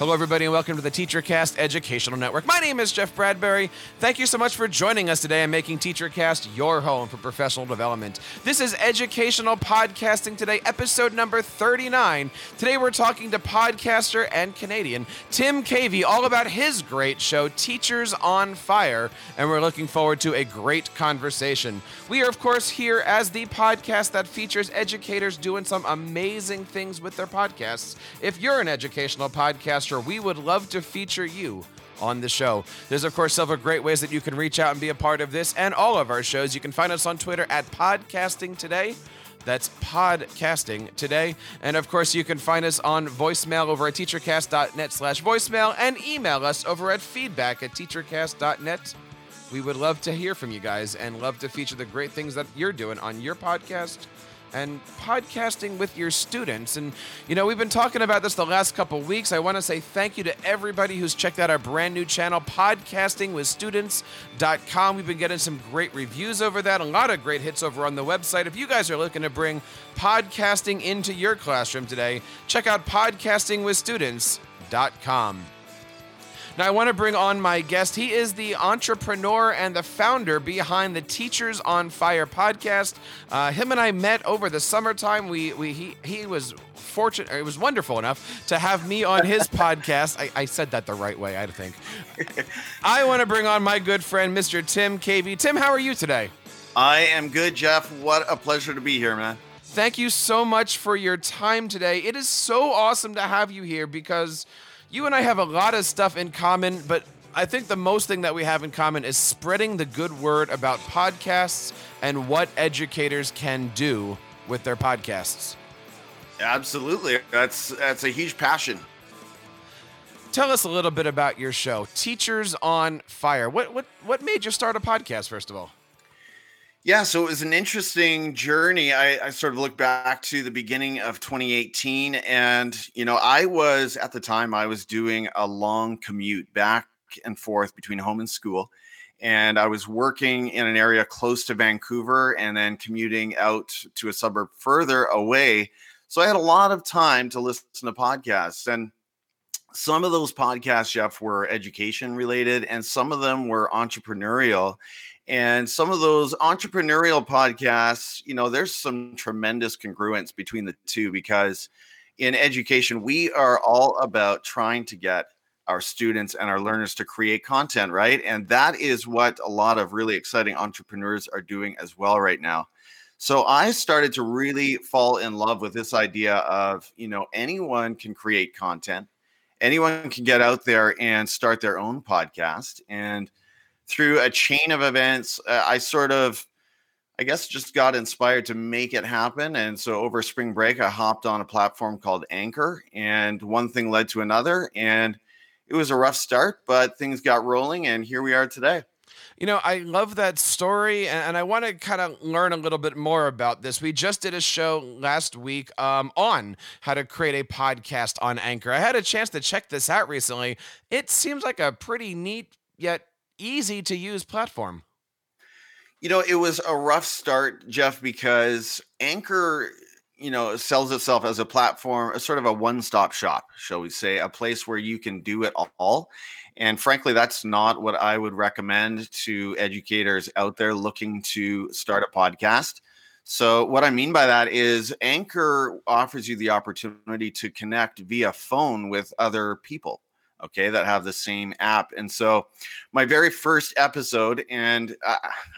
Hello, everybody, and welcome to the TeacherCast Educational Network. My name is Jeff Bradbury. Thank you so much for joining us today and making TeacherCast your home for professional development. This is Educational Podcasting Today, episode number 39. Today, we're talking to podcaster and Canadian Tim Cavey all about his great show, Teachers on Fire, and we're looking forward to a great conversation. We are, of course, here as the podcast that features educators doing some amazing things with their podcasts. If you're an educational podcaster, we would love to feature you on the show. There's, of course, several great ways that you can reach out and be a part of this and all of our shows. You can find us on Twitter at Podcasting Today. That's podcasting today. And of course, you can find us on voicemail over at teachercast.net slash voicemail and email us over at feedback at teachercast.net. We would love to hear from you guys and love to feature the great things that you're doing on your podcast and podcasting with your students. And, you know, we've been talking about this the last couple weeks. I want to say thank you to everybody who's checked out our brand new channel, podcastingwithstudents.com. We've been getting some great reviews over that, a lot of great hits over on the website. If you guys are looking to bring podcasting into your classroom today, check out podcastingwithstudents.com. Now, I want to bring on my guest. He is the entrepreneur and the founder behind the Teachers on Fire podcast. Uh, him and I met over the summertime. We, we he, he was fortunate, it was wonderful enough to have me on his podcast. I, I, said that the right way, I think. I want to bring on my good friend, Mr. Tim Cavey. Tim, how are you today? I am good, Jeff. What a pleasure to be here, man. Thank you so much for your time today. It is so awesome to have you here because you and I have a lot of stuff in common, but I think the most thing that we have in common is spreading the good word about podcasts and what educators can do with their podcasts. Absolutely. That's that's a huge passion. Tell us a little bit about your show, Teachers on Fire. What what what made you start a podcast first of all? Yeah, so it was an interesting journey. I, I, sort of look back to the beginning of 2018, and you know, I was at the time I was doing a long commute back and forth between home and school, and I was working in an area close to Vancouver, and then commuting out to a suburb further away. So I had a lot of time to listen to podcasts, and some of those podcasts, Jeff, were education related, and some of them were entrepreneurial and some of those entrepreneurial podcasts, you know, there's some tremendous congruence between the two because in education, we are all about trying to get our students and our learners to create content, right? And that is what a lot of really exciting entrepreneurs are doing as well right now. So I started to really fall in love with this idea of, you know, anyone can create content. Anyone can get out there and start their own podcast and through a chain of events, uh, I sort of, I guess, just got inspired to make it happen. And so over spring break, I hopped on a platform called Anchor, and one thing led to another. And it was a rough start, but things got rolling, and here we are today. You know, I love that story, and I want to kind of learn a little bit more about this. We just did a show last week um, on how to create a podcast on Anchor. I had a chance to check this out recently. It seems like a pretty neat yet easy to use platform. You know, it was a rough start, Jeff, because Anchor, you know, sells itself as a platform, a sort of a one stop shop, shall we say, a place where you can do it all. And frankly, that's not what I would recommend to educators out there looking to start a podcast. So, what I mean by that is Anchor offers you the opportunity to connect via phone with other people okay that have the same app. And so my very first episode and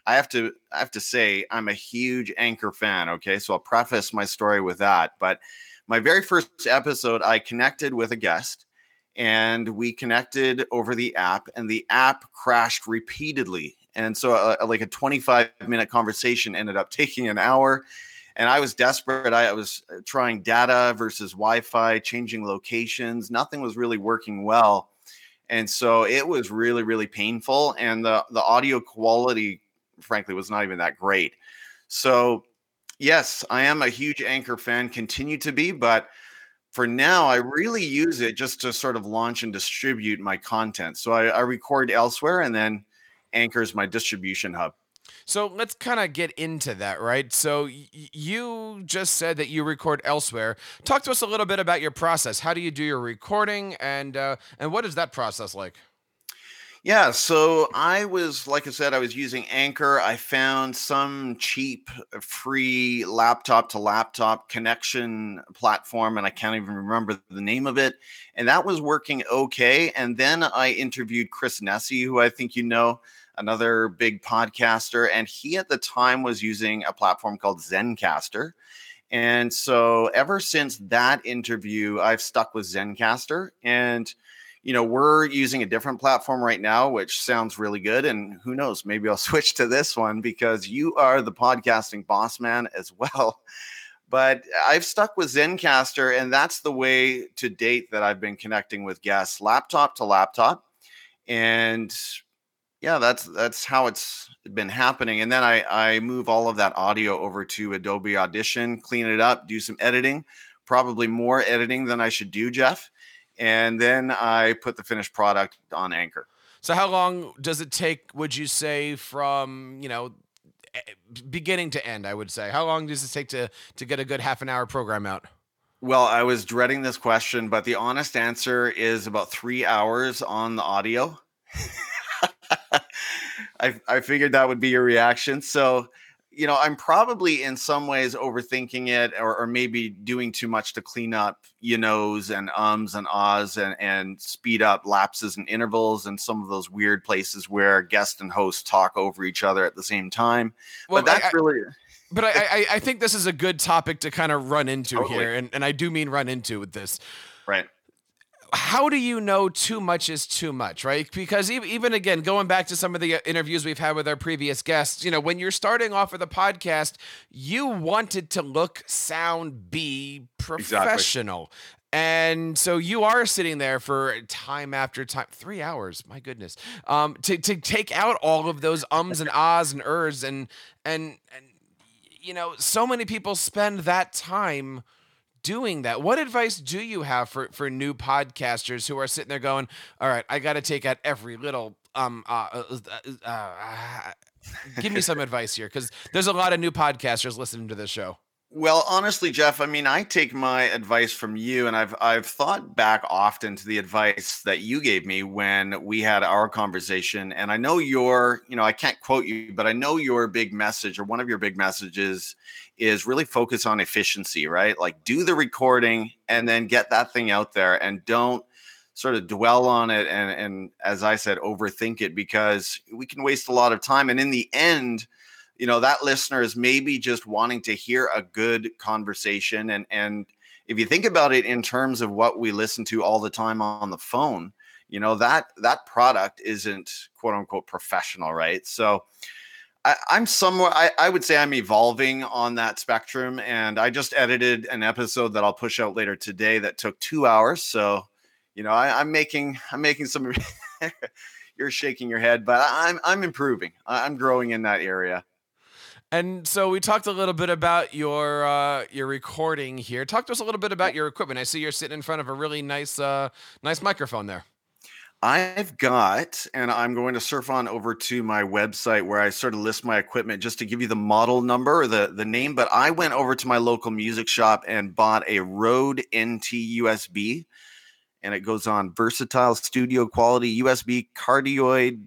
I, have to i have to say i'm a huge anchor fan okay? So i'll preface my story with that. But my very first episode i connected with a guest and we connected over the app and the app crashed repeatedly and so uh, like a 25 minute conversation ended up taking an hour and I was desperate. I was uh, trying data versus Wi-Fi, changing locations. Nothing was really working well, and so it was really, really painful. And the the audio quality, frankly, was not even that great. So, yes, I am a huge Anchor fan. Continue to be, but for now, I really use it just to sort of launch and distribute my content. So I, I record elsewhere, and then anchors my distribution hub. So let's kind of get into that, right? So y- you just said that you record elsewhere. Talk to us a little bit about your process. How do you do your recording, and uh, and what is that process like? Yeah, so I was, like I said, I was using Anchor. I found some cheap, uh, free laptop to laptop connection platform, and I can't even remember the name of it. And that was working okay. And then I interviewed Chris Nesi, who I think you know, another big podcaster. And he at the time was using a platform called Zencastr. And so ever since that interview, I've stuck with Zencastr. And you know, we're using a different platform right now, which sounds really good. And who knows, maybe I'll switch to this one because you are the podcasting boss man as well. But I've stuck with Zencastr, and that's the way to date that I've been connecting with guests, laptop to laptop. And yeah, that's that's how it's been happening. And then I, I move all of that audio over to Adobe Audition, clean it up, do some editing, probably more editing than I should do, Jeff and then I put the finished product on Anchor. So how long does it take? Would you say from you know beginning to end? I would say how long does it take to to get a good half an hour program out? Well, I was dreading this question, but the honest answer is about three hours on the audio. I, I figured that would be your reaction. So you know, I'm probably in some ways overthinking it or, or, maybe doing too much to clean up, you knows and ums and ahs and, and speed up lapses and intervals and some of those weird places where guest and host talk over each other at the same time. Well, but that's I, really. But I, I, think this is a good topic to kind of run into totally. here. And, and I do mean run into with this. Right how do you know too much is too much, right? Because even again, going back to some of the uh, interviews we've had with our previous guests, you know, when you're starting off with a podcast, you wanted to look, sound, be professional. Exactly. And so you are sitting there for time after time, three hours, my goodness, um, to, to take out all of those ums and ahs and ers and, and, and, you know, so many people spend that time doing that. What advice do you have for for new podcasters who are sitting there going, "All right, I got to take out every little um uh, uh, uh, uh give me some advice here cuz there's a lot of new podcasters listening to this show. Well, honestly, Jeff, I mean, I take my advice from you, and I've I've thought back often to the advice that you gave me when we had our conversation. And I know your, you know, I can't quote you, but I know your big message or one of your big messages is really focus on efficiency, right? Like do the recording and then get that thing out there, and don't sort of dwell on it and and as I said, overthink it because we can waste a lot of time. And in the end you know that listener is maybe just wanting to hear a good conversation and and if you think about it in terms of what we listen to all the time on the phone you know that that product isn't quote unquote professional right so I, am somewhere I, I would say i'm evolving on that spectrum and i just edited an episode that i'll push out later today that took two hours so you know I, i'm making i'm making some you're shaking your head but i'm i'm improving i'm growing in that area and so we talked a little bit about your uh, your recording here. Talk to us a little bit about your equipment. I see you're sitting in front of a really nice uh, nice microphone there. I've got, and I'm going to surf on over to my website where I sort of list my equipment just to give you the model number or the, the name. But I went over to my local music shop and bought a Rode NT USB, and it goes on versatile studio quality USB cardioid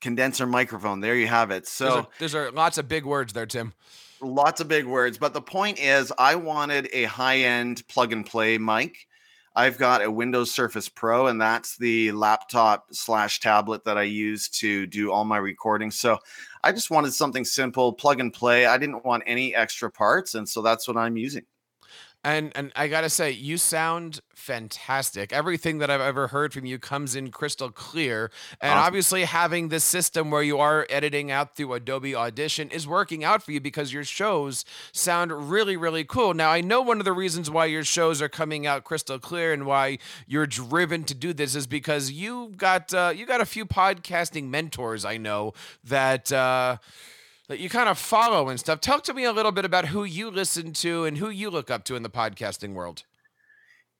condenser microphone. There you have it. So there's, are, lots of big words there, Tim. Lots of big words, but the point is, I wanted a high-end plug-and-play mic. I've got a Windows Surface Pro, and that's the laptop slash tablet that I use to do all my recording. So I just wanted something simple, plug and play. I didn't want any extra parts, and so that's what I'm using. And and I gotta say, you sound fantastic. Everything that I've ever heard from you comes in crystal clear. And awesome. obviously, having this system where you are editing out through Adobe Audition is working out for you because your shows sound really, really cool. Now, I know one of the reasons why your shows are coming out crystal clear and why you're driven to do this is because you got uh, you got a few podcasting mentors. I know that. Uh, that you kind of follow and stuff. Talk to me a little bit about who you listen to and who you look up to in the podcasting world.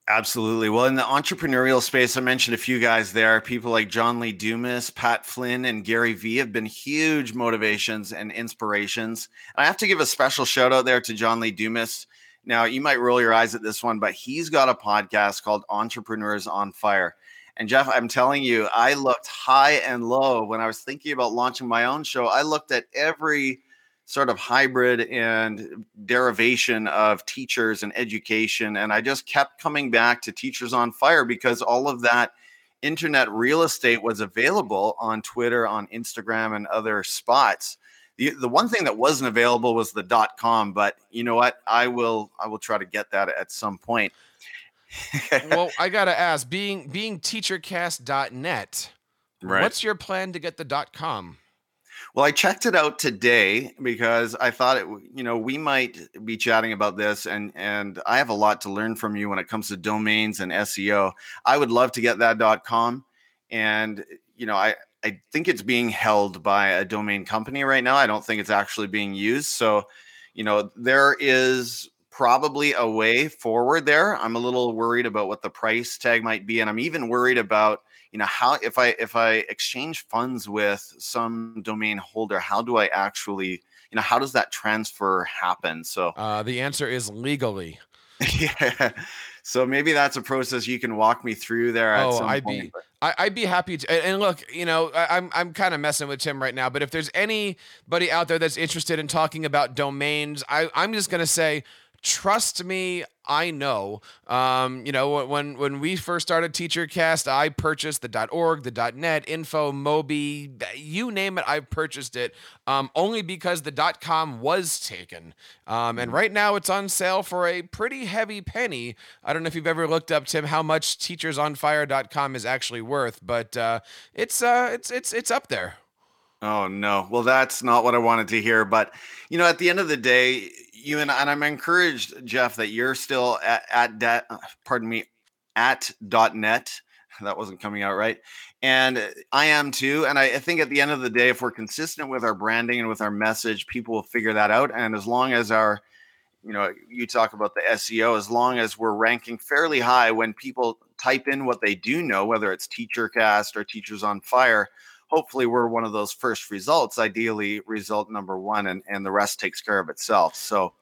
Absolutely. Well, in the entrepreneurial space, I mentioned a few guys there. People like John Lee Dumas, Pat Flynn, and Gary Vee have been huge motivations and inspirations. I have to give a special shout out there to John Lee Dumas. Now, you might roll your eyes at this one, but he's got a podcast called Entrepreneurs on Fire. And Jeff, I'm telling you, I looked high and low when I was thinking about launching my own show. I looked at every sort of hybrid and derivation of teachers and education. And I just kept coming back to Teachers on Fire because all of that internet real estate was available on Twitter, on Instagram, and other spots. The, the one thing that wasn't available was the dot com, but you know what? I will I will try to get that at some point. well, I gotta ask, being being teachercast.net, right. what's your plan to get the dot com? Well, I checked it out today because I thought it, you know, we might be chatting about this, and and I have a lot to learn from you when it comes to domains and SEO. I would love to get that dot .com, and you know, I I think it's being held by a domain company right now. I don't think it's actually being used. So, you know, there is probably a way forward there. I'm a little worried about what the price tag might be, and I'm even worried about you know how if i if i exchange funds with some domain holder how do i actually you know how does that transfer happen so uh, the answer is legally yeah so maybe that's a process you can walk me through there oh i'd point. be I, would be happy to and look you know I, i'm i'm kind of messing with tim right now but if there's anybody out there that's interested in talking about domains i i'm just going to say trust me i know um, you know when when we first started teachercast i purchased the org the net info mobi you name it i've purchased it um, only because the com was taken um, and mm. right now it's on sale for a pretty heavy penny i don't know if you've ever looked up tim how much teachersonfire.com is actually worth but uh, it's uh, it's it's it's up there Oh no. Well, that's not what I wanted to hear. But you know, at the end of the day, you and, and I'm encouraged, Jeff, that you're still at, at that, pardon me, at dot .net. That wasn't coming out right. And I am too. And I, I think at the end of the day, if we're consistent with our branding and with our message, people will figure that out. And as long as our, you know, you talk about the SEO, as long as we're ranking fairly high when people type in what they do know, whether it's TeacherCast or Teachers on Fire, hopefully we're one of those first results ideally result number one and, and the rest takes care of itself. So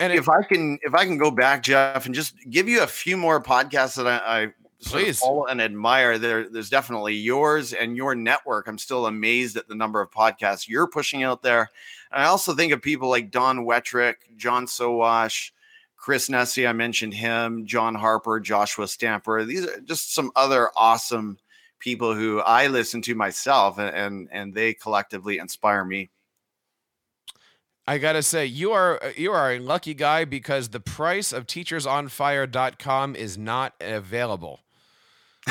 and if, i can if i can go back jeff and just give you a few more podcasts that i, I Please. follow and admire there there's definitely yours and your network. I'm still amazed at the number of podcasts you're pushing out there. And i also think of people like don Wettrick, john sowash chris nesi i mentioned him john harper joshua stamper. These are just some other awesome people who I listen to myself and and, and they collectively inspire me. I gotta say, you are uh, you are a lucky guy because the price of teachersonfire.com is not available.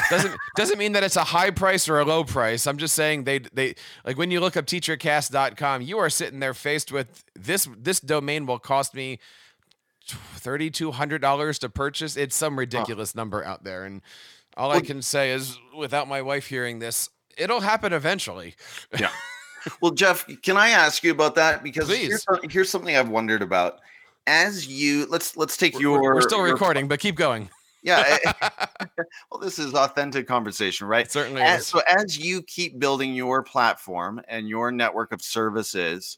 doesn't doesn't mean that it's a high price or a low price. I'm just saying they they like when you look up teachercast.com, you are sitting there faced with this this domain will cost me thirty two hundred dollars to purchase. It's some ridiculous oh. number out there, and all well, I can say is, without my wife hearing this, it'll happen eventually. Yeah. well, Jeff, can I ask you about that? Because here's, here's, something I've wondered about. As you let's let's take your. We're still your, recording, but keep going. Yeah. Eh, eh. well, this is authentic conversation, right? It certainly as, is. So as you keep building your platform and your network of services,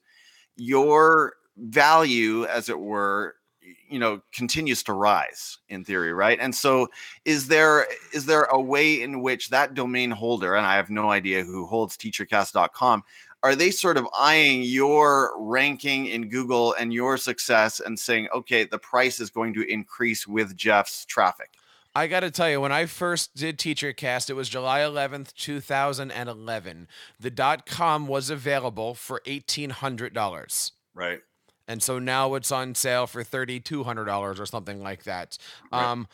your value, as it were, you know continues to rise in theory right and so is there is there a way in which that domain holder and i have no idea who holds teachercast.com are they sort of eyeing your ranking in google and your success and saying okay the price is going to increase with jeff's traffic I got to tell you, when I first did TeacherCast, it was July 11th, 2011. The dot com was available for $1,800. Right and so now it's on sale for thirty two hundred dollars or something like that. Right. Um,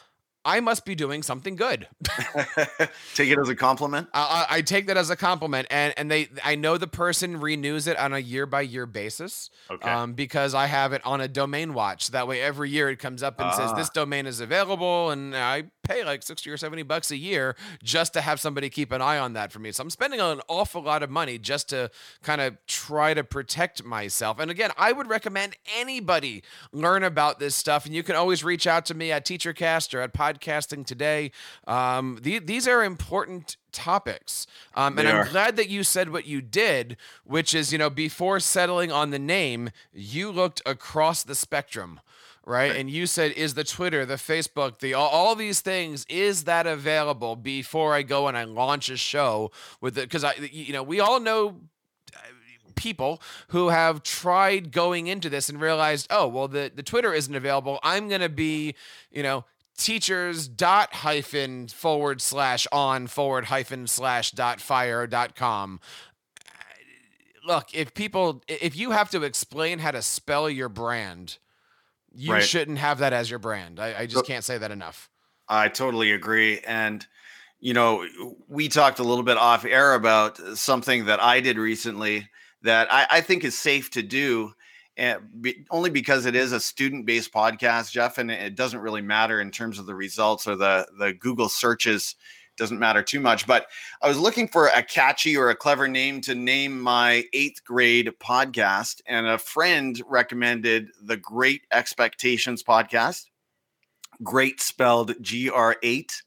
I must be doing something good. take it as a compliment. I, I, take that as a compliment, and and they I know the person renews it on a year by year basis. Okay. Um, because I have it on a domain watch. That way, every year it comes up and says this ah. domain is available, and I pay like 60 or 70 bucks a year just to have somebody keep an eye on that for me. So I'm spending an awful lot of money just to kind of try to protect myself. And again, I would recommend anybody learn about this stuff. And you can always reach out to me at TeacherCast or at Podcasting Today. Um, the, these are important topics. Um, and I'm glad that you said what you did, which is, you know, before settling on the name, you looked across the spectrum. Right? And you said, is the Twitter, the Facebook, the all, all these things, is that available before I go and I launch a show with it? Because I, you know, we all know uh, people who have tried going into this and realized, oh, well, the, the Twitter isn't available. I'm going to be, you know, teachers dot hyphen forward slash on forward hyphen slash dot fire dot com. Look, if people, if you have to explain how to spell your brand, you Right. shouldn't have that as your brand. I, I just So- can't say that enough. I totally agree. And, you know, we talked a little bit off air about something that I did recently that I, I think is safe to do. And be, only because it is a student-based podcast, Jeff, and it doesn't really matter in terms of the results or the the Google searches. Doesn't matter too much. But I was looking for a catchy or a clever name to name my eighth grade podcast, and a friend recommended the Great Expectations podcast great spelled gr8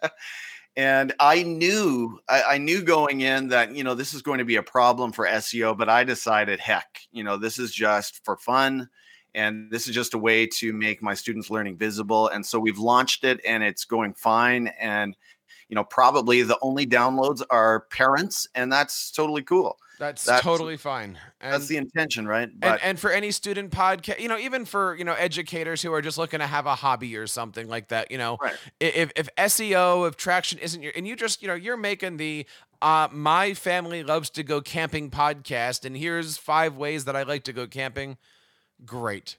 and i knew I, I knew going in that you know this is going to be a problem for seo but i decided heck you know this is just for fun and this is just a way to make my students learning visible and so we've launched it and it's going fine and you know probably the only downloads are parents and that's totally cool That's, That's- totally fine. And, that's the intention right and, and for any student podcast, you know, even for you know educators who are just looking to have a hobby or something like that, you know, Right. if if SEO, if traction isn't your, and you just you know you're making the uh, my family loves to go camping podcast, and here's five ways that I like to go camping. Great,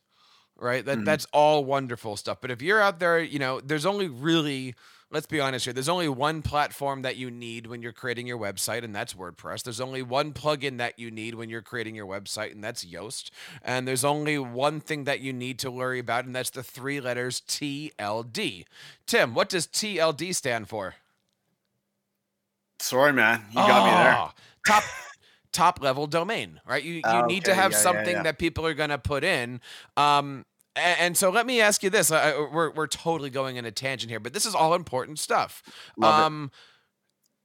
right? That Mhm. that's all wonderful stuff. But if you're out there, you know, there's only really let's be honest here. There's only one platform that you need when you're creating your website, and that's WordPress. There's only one plugin that you need when you're creating your website, and that's Yoast. And there's only one thing that you need to worry about, and that's the three letters TLD. Tim, what does TLD stand for? sorry man you got me there Oh, Top top level domain, right? You you Ah, need to have yeah, yeah, something yeah. that people are going to put in. Um, a- and, so let me ask you this: I, we're we're totally going in a tangent here, but this is all important stuff. Love it. um,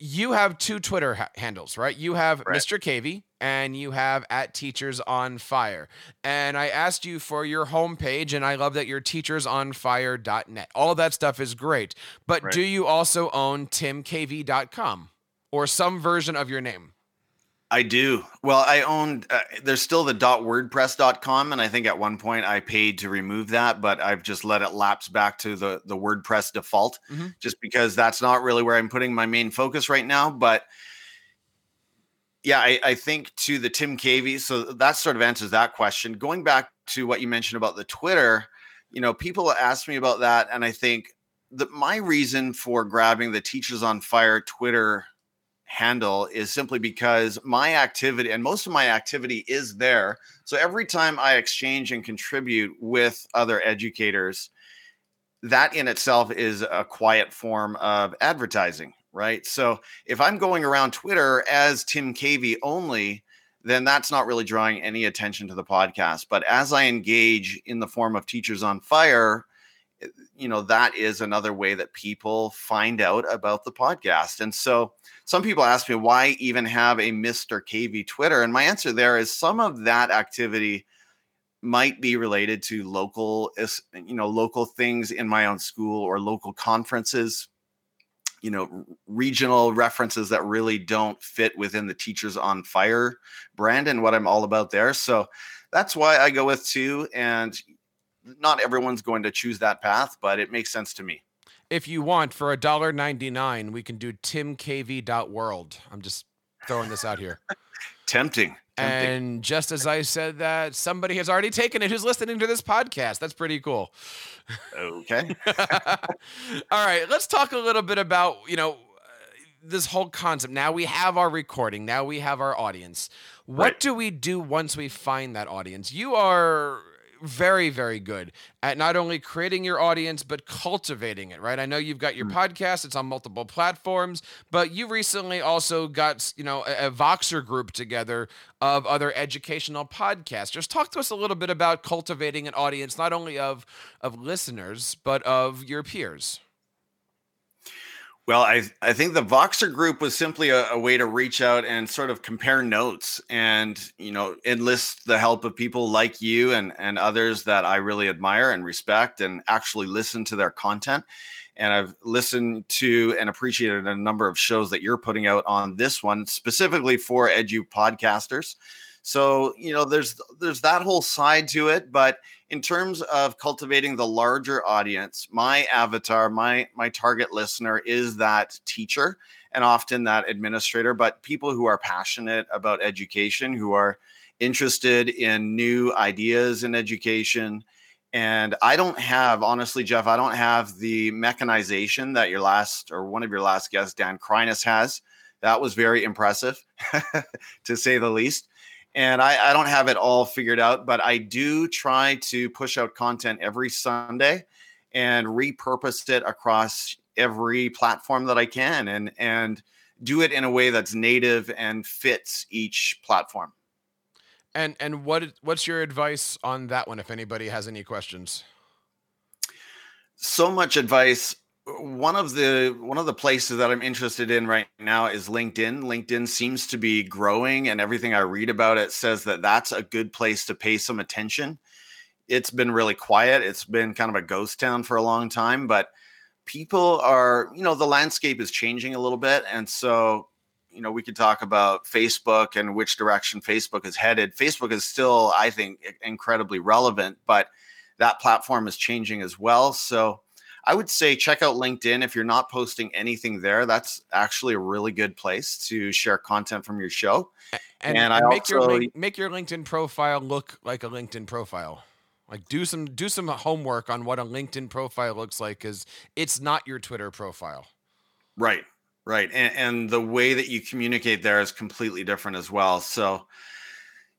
you have two Twitter ha- handles, right? You have Right. Mr. Cavey and you have at Teachers on Fire. And I asked you for your homepage, and I love that you're teachersonfire.net. All that stuff is great. But Right. do you also own timcavey.com or some version of your name? I do. Well, I owned, uh, there's still the .wordpress.com, and I think at one point I paid to remove that, but I've just let it lapse back to the, the WordPress default Mhm. just because that's not really where I'm putting my main focus right now. But yeah, I, I think to the Tim Cavey, so that sort of answers that question. Going back to what you mentioned about the Twitter, you know, people ask me about that, and I think that my reason for grabbing the Teachers on Fire Twitter handle is simply because my activity and most of my activity is there. So every time I exchange and contribute with other educators, that in itself is a quiet form of advertising, right? So if I'm going around Twitter as Tim Cavey only, then that's not really drawing any attention to the podcast. But as I engage in the form of Teachers on Fire, you know, that is another way that people find out about the podcast. And so some people ask me why even have a Mr. Cavey Twitter, and my answer there is some of that activity might be related to local, you know, local things in my own school or local conferences, you know, regional references that really don't fit within the Teachers on Fire brand and what I'm all about there. So that's why I go with two, and not everyone's going to choose that path, but it makes sense to me. If you want, for a dollar ninety nine, we can do timcavey.world. I'm just throwing this out here. Tempting. Tempting. And just as I said that, somebody has already taken it who's listening to this podcast. That's pretty cool. okay. All right, let's talk a little bit about, you know, this whole concept. Now we have our recording, now we have our audience. What Right. do we do once we find that audience? You are very, very good at not only creating your audience, but cultivating it, right? I know you've got your mm. podcast, it's on multiple platforms, but you recently also got, you know, a, a Voxer group together of other educational podcasters. Talk to us a little bit about cultivating an audience, not only of, of listeners, but of your peers. Well, I, I think the Voxer group was simply a, a, way to reach out and sort of compare notes and, you know, enlist the help of people like you and, and others that I really admire and respect and actually listen to their content. And I've listened to and appreciated a number of shows that you're putting out on this one, specifically for edu podcasters. So, you know, there's there's that whole side to it, but in terms of cultivating the larger audience, my avatar, my my target listener is that teacher and often that administrator, but people who are passionate about education, who are interested in new ideas in education. And I don't have, honestly, Jeff, I don't have the mechanization that your last or one of your last guests, Dan Kreiness, has. That was very impressive, to say the least and I, I, don't have it all figured out, but I do try to push out content every Sunday and repurpose it across every platform that I can and and do it in a way that's native and fits each platform. And and what what's your advice on that one if anybody has any questions? So much advice one of the one of the places that I'm interested in right now is LinkedIn. LinkedIn seems to be growing, and everything I read about it says that that's a good place to pay some attention. It's been really quiet. It's been kind of a ghost town for a long time, but people are, you know, the landscape is changing a little bit, and so you know we could talk about Facebook and which direction Facebook is headed. Facebook is still, I think, incredibly relevant, but that platform is changing as well. So I would say check out LinkedIn if you're not posting anything there. That's actually a really good place to share content from your show. And, and I make also your make your LinkedIn profile look like a LinkedIn profile. Like do some do some homework on what a LinkedIn profile looks like because it's not your Twitter profile. Right, right, and, and the way that you communicate there is completely different as well. So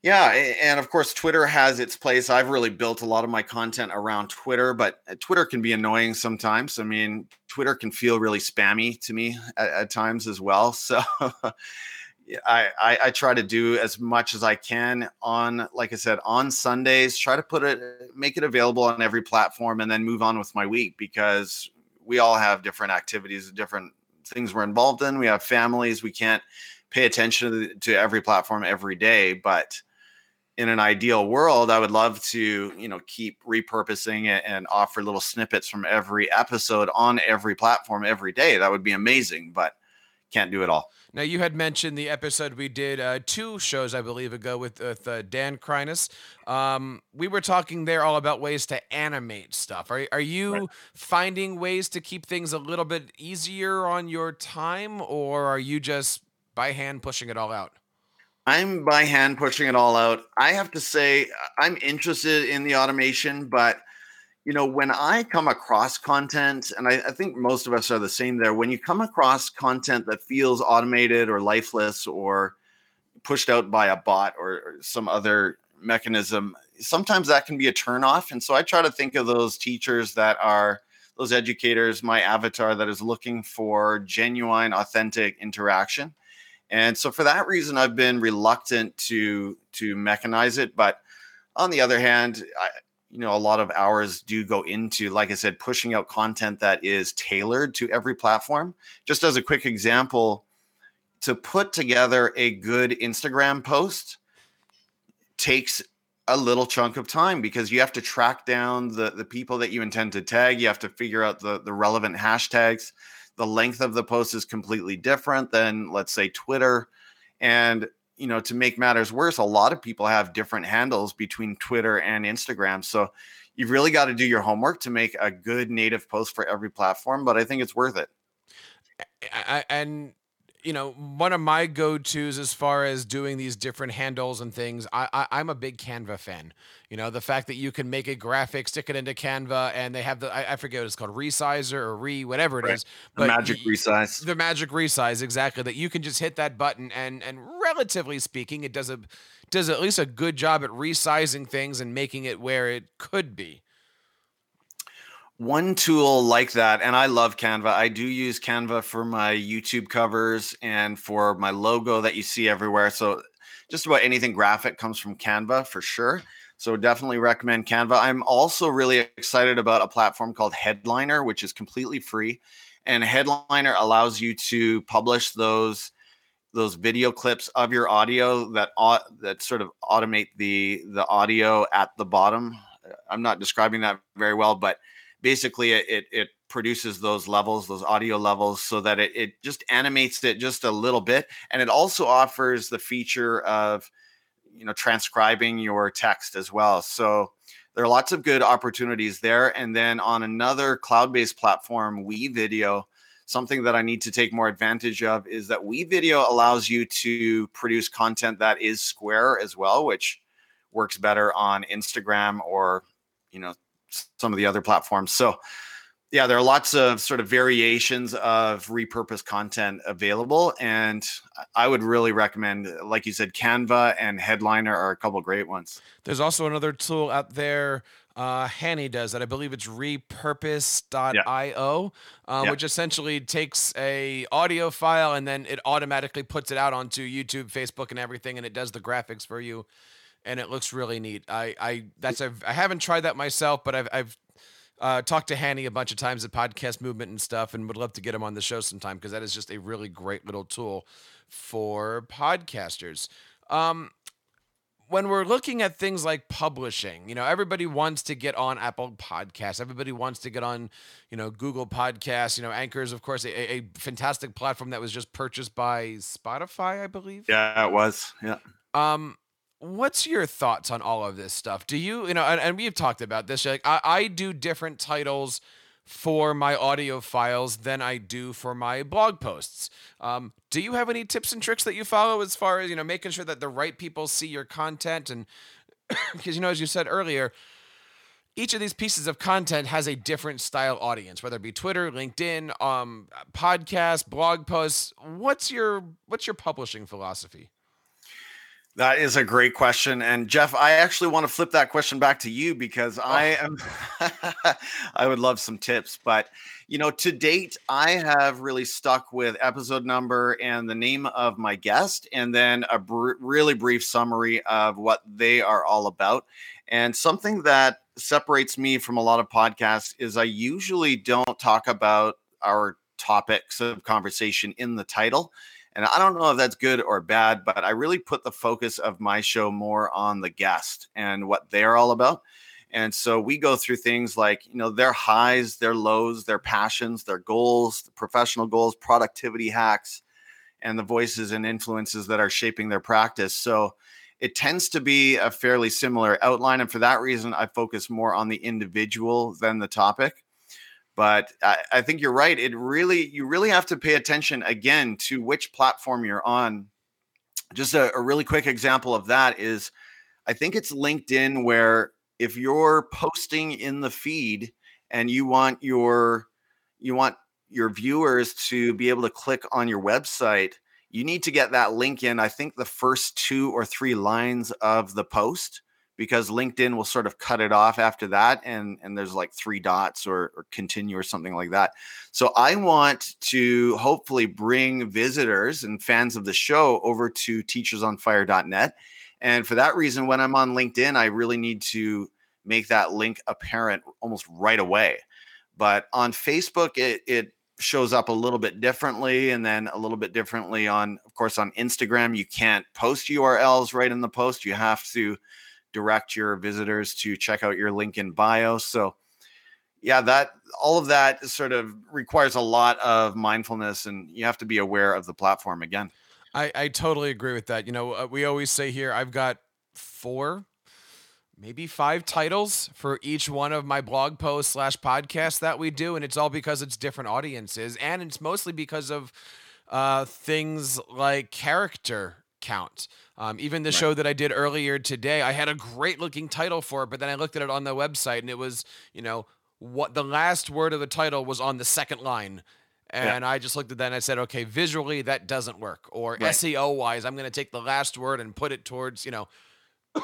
yeah, and of course, Twitter has its place. I've really built a lot of my content around Twitter, but uh, Twitter can be annoying sometimes. I mean, Twitter can feel really spammy to me at, at times as well. So I, I, I try to do as much as I can on, like I said, on Sundays. Try to put it, make it available on every platform, and then move on with my week because we all have different activities, different things we're involved in. We have families. We can't pay attention to, to every platform every day, but in an ideal world, I would love to, you know, keep repurposing it and offer little snippets from every episode on every platform every day. That would be amazing, but can't do it all. Now, you had mentioned the episode we did uh, two shows, I believe, ago with, with uh, Dan Kreiness. Um, we were talking there all about ways to animate stuff. Are, are you right. finding ways to keep things a little bit easier on your time, or are you just by hand pushing it all out? I'm by hand pushing it all out. I have to say, uh, I'm interested in the automation, but you know, when I come across content, and I, I, think most of us are the same there, when you come across content that feels automated or lifeless or pushed out by a bot or, or some other mechanism, sometimes that can be a turnoff. And so I try to think of those teachers that are those educators, my avatar that is looking for genuine, authentic interaction. And so for that reason, I've been reluctant to to mechanize it. But on the other hand, I, you know, a lot of hours do go into, like I said, pushing out content that is tailored to every platform. Just as a quick example, to put together a good Instagram post takes a little chunk of time because you have to track down the, the people that you intend to tag. You have to figure out the, the relevant hashtags the length of the post is completely different than let's say Twitter. And you know to make matters worse a lot of people have different handles between Twitter and Instagram. So you've really got to do your homework to make a good native post for every platform but I think it's worth it. And you know, one of my go-tos as far as doing these different handles and things, I, I am a big Canva fan. You know, the fact that you can make a graphic, stick it into Canva, and they have the I, I forget what it's called, resizer or re whatever it right. is. But the magic resize. The magic resize, exactly. That you can just hit that button and and relatively speaking, it does a does at least a good job at resizing things and making it where it could be. One tool like that, and I love Canva. I do use Canva for my YouTube covers and for my logo that you see everywhere. So just about anything graphic comes from Canva for sure. So definitely recommend Canva. I'm also really excited about a platform called Headliner, which is completely free. And Headliner allows you to publish those those video clips of your audio that that sort of automate the the audio at the bottom. I'm not describing that very well, but basically it it produces those levels those audio levels so that it, it just animates it just a little bit and it also offers the feature of you know transcribing your text as well. So there are lots of good opportunities there and then on another cloud-based platform WeVideo something that i need to take more advantage of is that WeVideo allows you to produce content that is square as well which works better on instagram or you know some of the other platforms. So, yeah, there are lots of sort of variations of repurposed content available. And I would really recommend, like you said, Canva and Headliner are a couple great ones. There's also another tool out there. Uh, Hani does that. I believe it's repurpose.io, yeah. um, yeah. which essentially takes a audio file and then it automatically puts it out onto YouTube, Facebook, and everything, and it does the graphics for you and it looks really neat. I I that's I've, I haven't tried that myself, but I've I've uh, talked to Hani a bunch of times at Podcast Movement and stuff, and would love to get him on the show sometime because that is just a really great little tool for podcasters. Um, when we're looking at things like publishing, you know, everybody wants to get on Apple Podcasts. Everybody wants to get on, you know, Google Podcasts. You know, Anchors, of course, a, a fantastic platform that was just purchased by Spotify, I believe. Yeah, it was. Yeah. Um, what's your thoughts on all of this stuff? Do you, you know, and, and we've talked about this. Like, I, I do different titles for my audio files than I do for my blog posts. Um, do you have any tips and tricks that you follow as far as you know making sure that the right people see your content and because you know as you said earlier each of these pieces of content has a different style audience whether it be twitter linkedin um, podcast blog posts what's your what's your publishing philosophy that is a great question. And Jeff, I actually want to flip that question back to you because oh. I oh. am I would love some tips, but you know, to date I have really stuck with episode number and the name of my guest and then a br- really brief summary of what they are all about. And something that separates me from a lot of podcasts is I usually don't talk about our topics of conversation in the title and I don't know if that's good or bad, but I really put the focus of my show more on the guest and what they're all about. And so we go through things like, you know, their highs, their lows, their passions, their goals, professional goals, productivity hacks, and the voices and influences that are shaping their practice. So it tends to be a fairly similar outline. And for that reason, I focus more on the individual than the topic. But I, I think you're right. It really, you really have to pay attention again to which platform you're on. Just a, a really quick example of that is I think it's LinkedIn where if you're posting in the feed and you want your you want your viewers to be able to click on your website you need to get that link in i think the first two or three lines of the post because LinkedIn will sort of cut it off after that and and there's like three dots or, or continue or something like that. So I want to hopefully bring visitors and fans of the show over to teachersonfire.net. And for that reason, when I'm on LinkedIn, I really need to make that link apparent almost right away. But on Facebook, it, it shows up a little bit differently and then a little bit differently on of course on Instagram you can't post URLs right in the post you have to direct your visitors to check out your link in bio. So, yeah, that all of that sort of requires a lot of mindfulness, and you have to be aware of the platform again. I, I totally agree with that. You know, uh, we always say here, I've got four, maybe five titles for each one of my blog posts slash podcasts that we do, and it's all because it's different audiences, and it's mostly because of uh, things like character count. Um, even the right. show that I did earlier today, I had a great looking title for it, but then I looked at it on the website and it was, you know, what the last word of the title was on the second line. And yeah. I just looked at that and I said, okay, visually that doesn't work. Or right. SEO wise, I'm going to take the last word and put it towards, you know.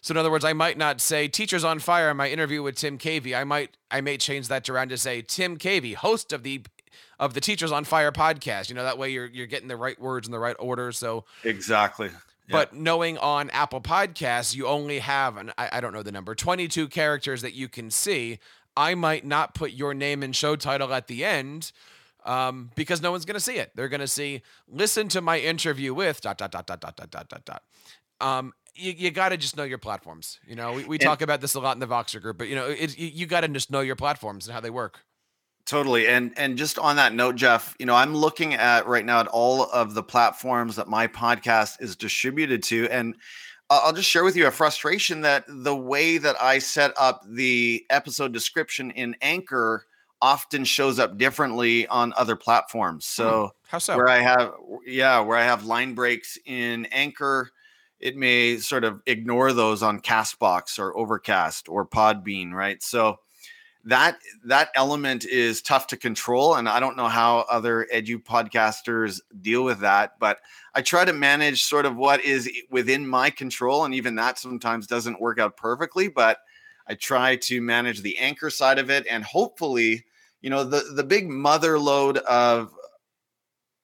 so in other words, I might not say teachers on fire in my interview with Tim Cavey. I might I may change that around to say Tim Cavey, host of the of the Teachers on Fire podcast. You know, that way you're you're getting the right words in the right order. So Exactly. But knowing on Apple Podcasts, you only have, and I, I don't know the number, 22 characters that you can see. I might not put your name and show title at the end um, because no one's going to see it. They're going to see, listen to my interview with dot, dot, dot, dot, dot, dot, dot, dot, dot. Um, you, you got to just know your platforms. You know, we, we talk about this a lot in the Voxer group, but you know, it, you, you got to just know your platforms and how they work. Totally. And and just on that note, Jeff, you know, I'm looking at right now at all of the platforms that my podcast is distributed to. And I'll just share with you a frustration that the way that I set up the episode description in Anchor often shows up differently on other platforms. Hmm. So how so? Where I have yeah, where I have line breaks in Anchor, it may sort of ignore those on Castbox or Overcast or Podbean, right? So that that element is tough to control and i don't know how other edu podcasters deal with that but i try to manage sort of what is within my control and even that sometimes doesn't work out perfectly but i try to manage the anchor side of it and hopefully you know the the big mother load of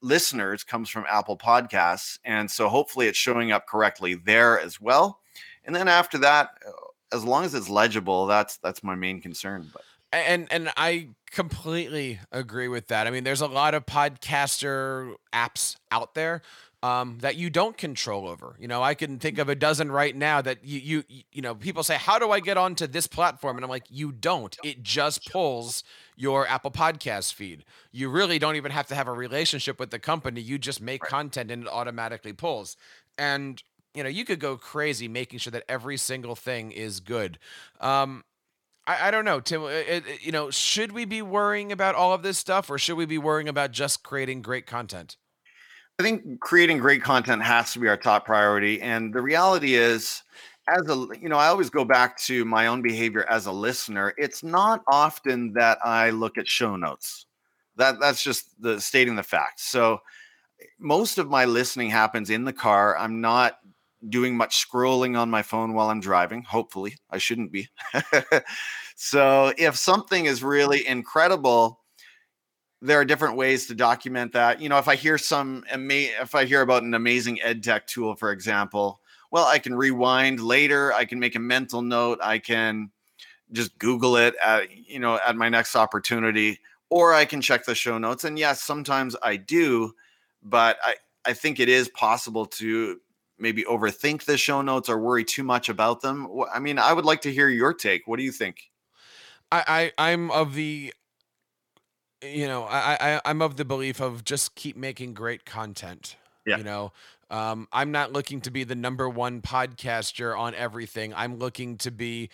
listeners comes from apple podcasts and so hopefully it's showing up correctly there as well and then after that uh, as long as it's legible, that's that's my main concern. But and and I completely agree with that. I mean, there's a lot of podcaster apps out there um, that you don't control over. You know, I can think of a dozen right now that you you you know people say, "How do I get onto this platform?" And I'm like, "You don't. It just pulls your Apple Podcast feed. You really don't even have to have a relationship with the company. You just make content and it automatically pulls." And you know, you could go crazy making sure that every single thing is good. Um, I, I don't know, Tim. It, it, you know, should we be worrying about all of this stuff, or should we be worrying about just creating great content? I think creating great content has to be our top priority, and the reality is, as a you know, I always go back to my own behavior as a listener. It's not often that I look at show notes. That that's just the stating the facts. So most of my listening happens in the car. I'm not doing much scrolling on my phone while I'm driving. Hopefully, I shouldn't be. so, if something is really incredible, there are different ways to document that. You know, if I hear some ama- if I hear about an amazing ed tech tool, for example, well, I can rewind later. I can make a mental note. I can just Google it at you know at my next opportunity, or I can check the show notes. And yes, sometimes I do, but I I think it is possible to maybe overthink the show notes or worry too much about them? I mean, I would like to hear your take. What do you think? I, I I'm of the you know I, I I'm of the belief of just keep making great content. Yeah. You know, um, I'm not looking to be the number one podcaster on everything. I'm looking to be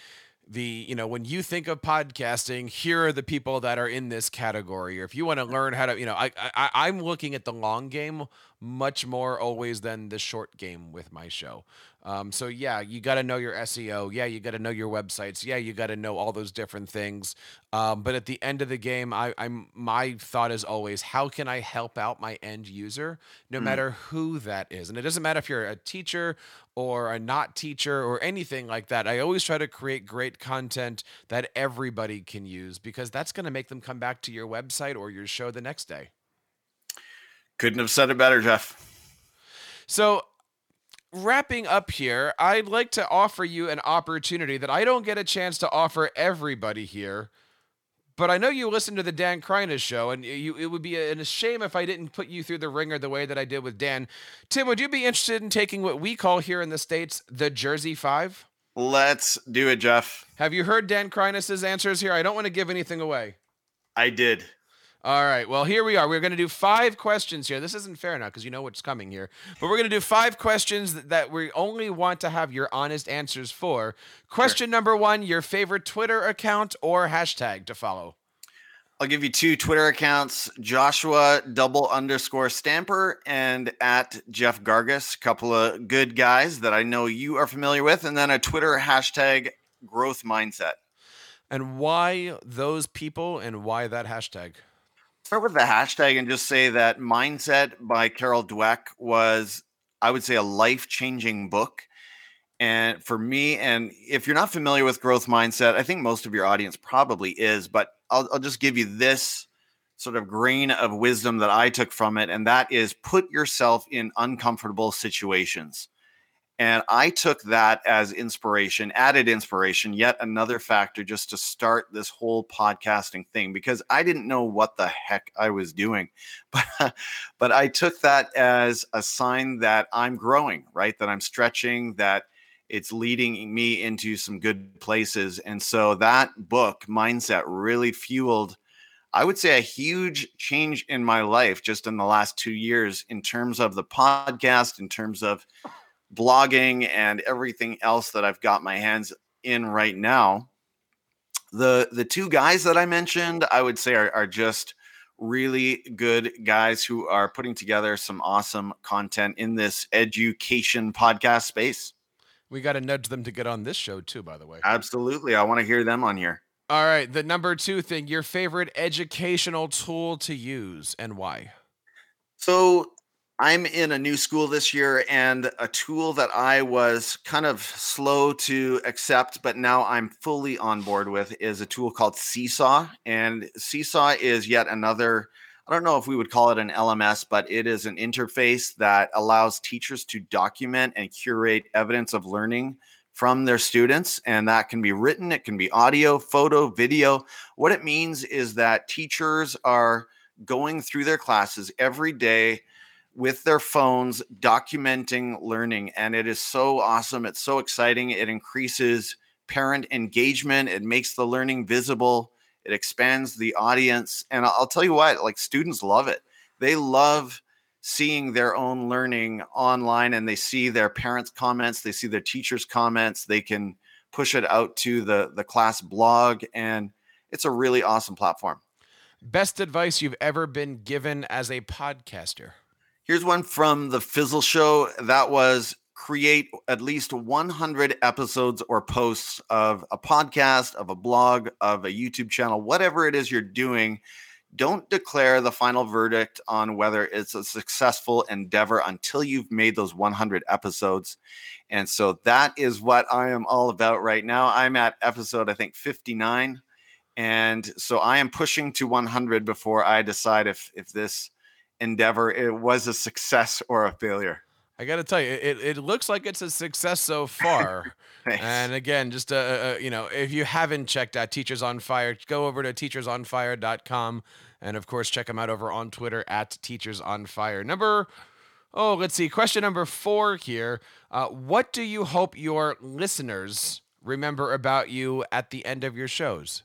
the you know when you think of podcasting here are the people that are in this category or if you want to learn how to you know I, I i'm looking at the long game much more always than the short game with my show um, so yeah, you got to know your SEO. Yeah, you got to know your websites. Yeah, you got to know all those different things. Um, but at the end of the game, I, am my thought is always, how can I help out my end user, no mm. matter who that is, and it doesn't matter if you're a teacher or a not teacher or anything like that. I always try to create great content that everybody can use because that's going to make them come back to your website or your show the next day. Couldn't have said it better, Jeff. So wrapping up here, I'd like to offer you an opportunity that I don't get a chance to offer everybody here. But I know you listen to the Dan Kreiness show, and you, it would be a, a shame if I didn't put you through the ringer the way that I did with Dan. Tim, would you be interested in taking what we call here in the States the Jersey Five? Let's do it, Jeff. Have you heard Dan Kreiness's answers here? I don't want to give anything away. I did. All right. Well, here we are. We're going to do five questions here. This isn't fair now because you know what's coming here. But we're going to do five questions that, that, we only want to have your honest answers for. Question sure. number one your favorite Twitter account or hashtag to follow? I'll give you two Twitter accounts Joshua double underscore stamper and at Jeff Gargas, a couple of good guys that I know you are familiar with, and then a Twitter hashtag growth mindset. And why those people and why that hashtag? Start with the hashtag and just say that Mindset by Carol Dweck was, I would say, a life changing book. And for me, and if you're not familiar with growth mindset, I think most of your audience probably is, but I'll, I'll just give you this sort of grain of wisdom that I took from it. And that is put yourself in uncomfortable situations. And I took that as inspiration, added inspiration, yet another factor just to start this whole podcasting thing because I didn't know what the heck I was doing. But but I took that as a sign that I'm growing, right? That I'm stretching, that it's leading me into some good places. And so that book, Mindset, really fueled I would say a huge change in my life just in the last 2 years in terms of the podcast, in terms of blogging and everything else that I've got my hands in right now. The the two guys that I mentioned, I would say are, are just really good guys who are putting together some awesome content in this education podcast space. We got to nudge them to get on this show too, by the way. Absolutely. I want to hear them on here. All right. The number two thing, your favorite educational tool to use and why? So I'm in a new school this year, and a tool that I was kind of slow to accept, but now I'm fully on board with is a tool called Seesaw. And Seesaw is yet another, I don't know if we would call it an LMS, but it is an interface that allows teachers to document and curate evidence of learning from their students. And that can be written, it can be audio, photo, video. What it means is that teachers are going through their classes every day with their phones documenting learning and it is so awesome it's so exciting it increases parent engagement it makes the learning visible it expands the audience and i'll tell you what like students love it. They love seeing their own learning online and they see their parents comments they see their teachers comments they can push it out to the the class blog and it's a really awesome platform. Best advice you've ever been given as a podcaster Here's one from the Fizzle Show. That was create at least 100 episodes or posts of a podcast, of a blog, of a YouTube channel, whatever it is you're doing. Don't declare the final verdict on whether it's a successful endeavor until you've made those 100 episodes. And so that is what I am all about right now. I'm at episode, I think, 59. And so I am pushing to 100 before I decide if if this endeavor it was a success or a failure. I gotta tell you it, it looks like it's a success so far. And again just uh, uh, you know if you haven't checked out teachers on fire go over to teachersonfire.com and of course check them out over on twitter at teachers on fire. Number oh let's see question number four here. Uh, what do you hope your listeners remember about you at the end of your shows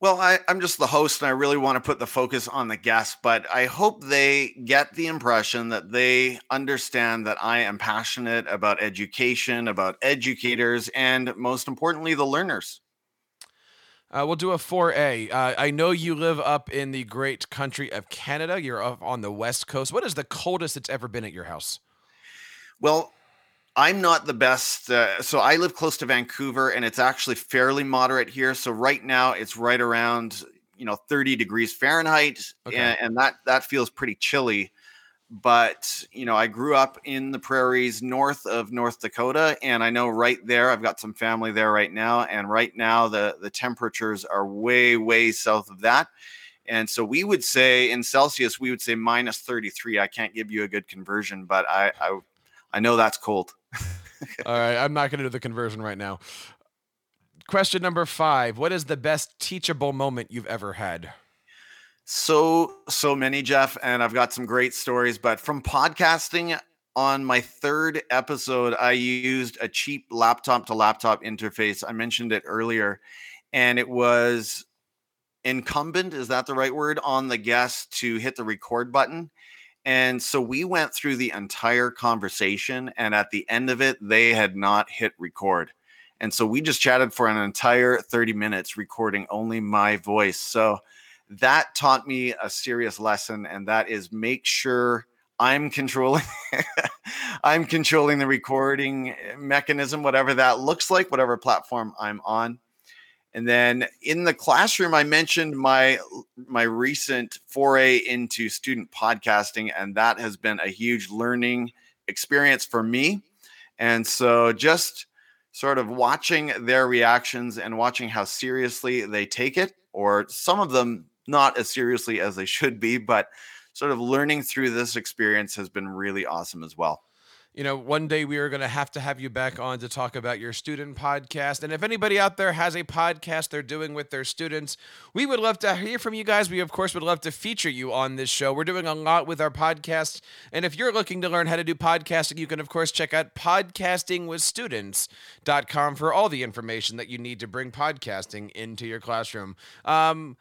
well, I, am just the host and I really want to put the focus on the guests, but I hope they get the impression that they understand that I am passionate about education, about educators, and most importantly, the learners. Uh, we'll do a 4A. Uh, I know you live up in the great country of Canada. You're up on the west coast. What is the coldest it's ever been at your house? Well, I'm not the best. Uh, so I live close to Vancouver, and it's actually fairly moderate here. So right now, it's right around you know 30 degrees Fahrenheit, okay. and, and, that that feels pretty chilly. But you know, I grew up in the prairies north of North Dakota, and I know right there, I've got some family there right now, and right now the the temperatures are way way south of that. And so we would say in Celsius, we would say minus 33. I can't give you a good conversion, but I, I I know that's cold. All right, I'm not going to do the conversion right now. Question number five What is the best teachable moment you've ever had? So, so many, Jeff, and I've got some great stories. But from podcasting, on my third episode, I used a cheap laptop to laptop interface. I mentioned it earlier, and it was incumbent is that the right word on the guest to hit the record button and so we went through the entire conversation, and at the end of it, they had not hit record. And so we just chatted for an entire 30 minutes, recording only my voice. So that taught me a serious lesson, and that is make sure I'm controlling I'm controlling the recording eh, mechanism, whatever that looks like, whatever platform I'm on. And then in the classroom, I mentioned my my recent foray into student podcasting, and that has been a huge learning experience for me. And so just sort of watching their reactions and watching how seriously they take it, or some of them not as seriously as they should be, but sort of learning through this experience has been really awesome as well you know, one day we are going to have to have you back on to talk about your student podcast. And if anybody out there has a podcast they're doing with their students, we would love to hear from you guys. We, of course, would love to feature you on this show. We're doing a lot with our podcasts. And if you're looking to learn how to do podcasting, you can, of course, check out podcastingwithstudents.com for all the information that you need to bring podcasting into your classroom. Um,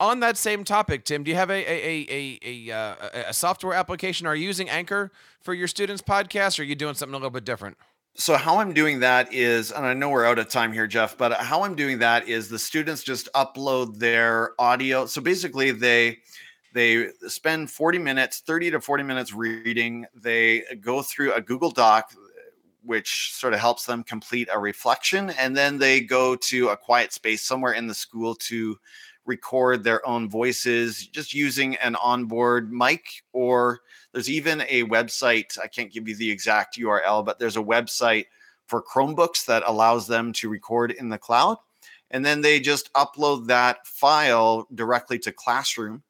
on that same topic, Tim, do you have a a, a, a, a, uh, a software application? Are you using Anchor for your students' podcast, or are you doing something a little bit different? So how I'm doing that is, and I know we're out of time here, Jeff, but how I'm doing that is the students just upload their audio. So basically, they they spend 40 minutes, 30 to 40 minutes reading. They go through a Google Doc, which sort of helps them complete a reflection, and then they go to a quiet space somewhere in the school to record their own voices just using an onboard mic or there's even a website i can't give you the exact url but there's a website for chromebooks that allows them to record in the cloud and then they just upload that file directly to classroom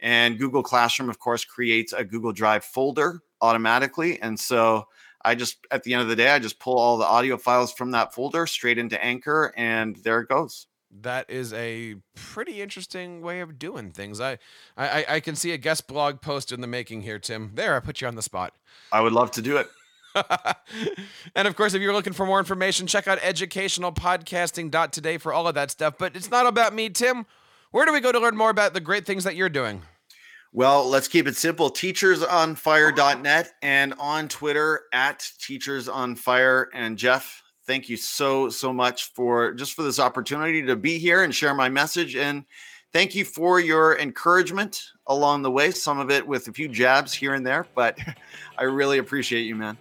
and google classroom of course creates a google drive folder automatically and so i just at the end of the day i just pull all the audio files from that folder straight into anchor and there it goes that is a pretty interesting way of doing things. I, I, I can see a guest blog post in the making here, Tim. There, I put you on the spot. I would love to do it. and of course, if you're looking for more information, check out educationalpodcasting.today for all of that stuff. But it's not about me, Tim. Where do we go to learn more about the great things that you're doing? Well, let's keep it simple. Teachersonfire.net and on Twitter at teachersonfire. And Jeff, thank you so so much for just for this opportunity to be here and share my message and thank you for your encouragement along the way some of it with a few jabs here and there but i really appreciate you man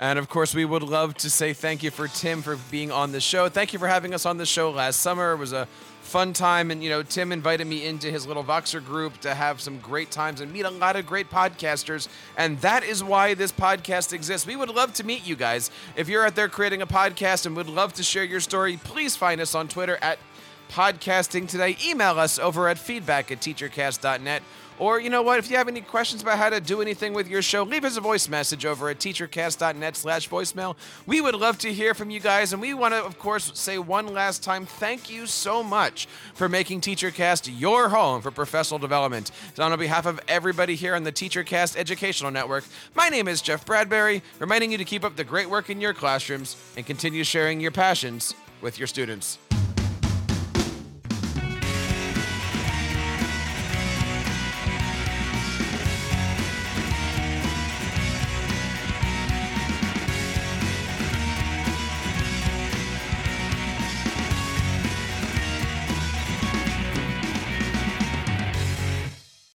and of course, we would love to say thank you for Tim for being on the show. Thank you for having us on the show last summer. It was a fun time. And, you know, Tim invited me into his little Voxer group to have some great times and meet a lot of great podcasters. And that is why this podcast exists. We would love to meet you guys. If you're out there creating a podcast and would love to share your story, please find us on Twitter at podcasting today. Email us over at feedback at teachercast.net or, you know what, if you have any questions about how to do anything with your show, leave us a voice message over at teachercast.net slash voicemail. We would love to hear from you guys. And we want to, of course, say one last time thank you so much for making TeacherCast your home for professional development. So on behalf of everybody here on the TeacherCast Educational Network, my name is Jeff Bradbury, reminding you to keep up the great work in your classrooms and continue sharing your passions with your students.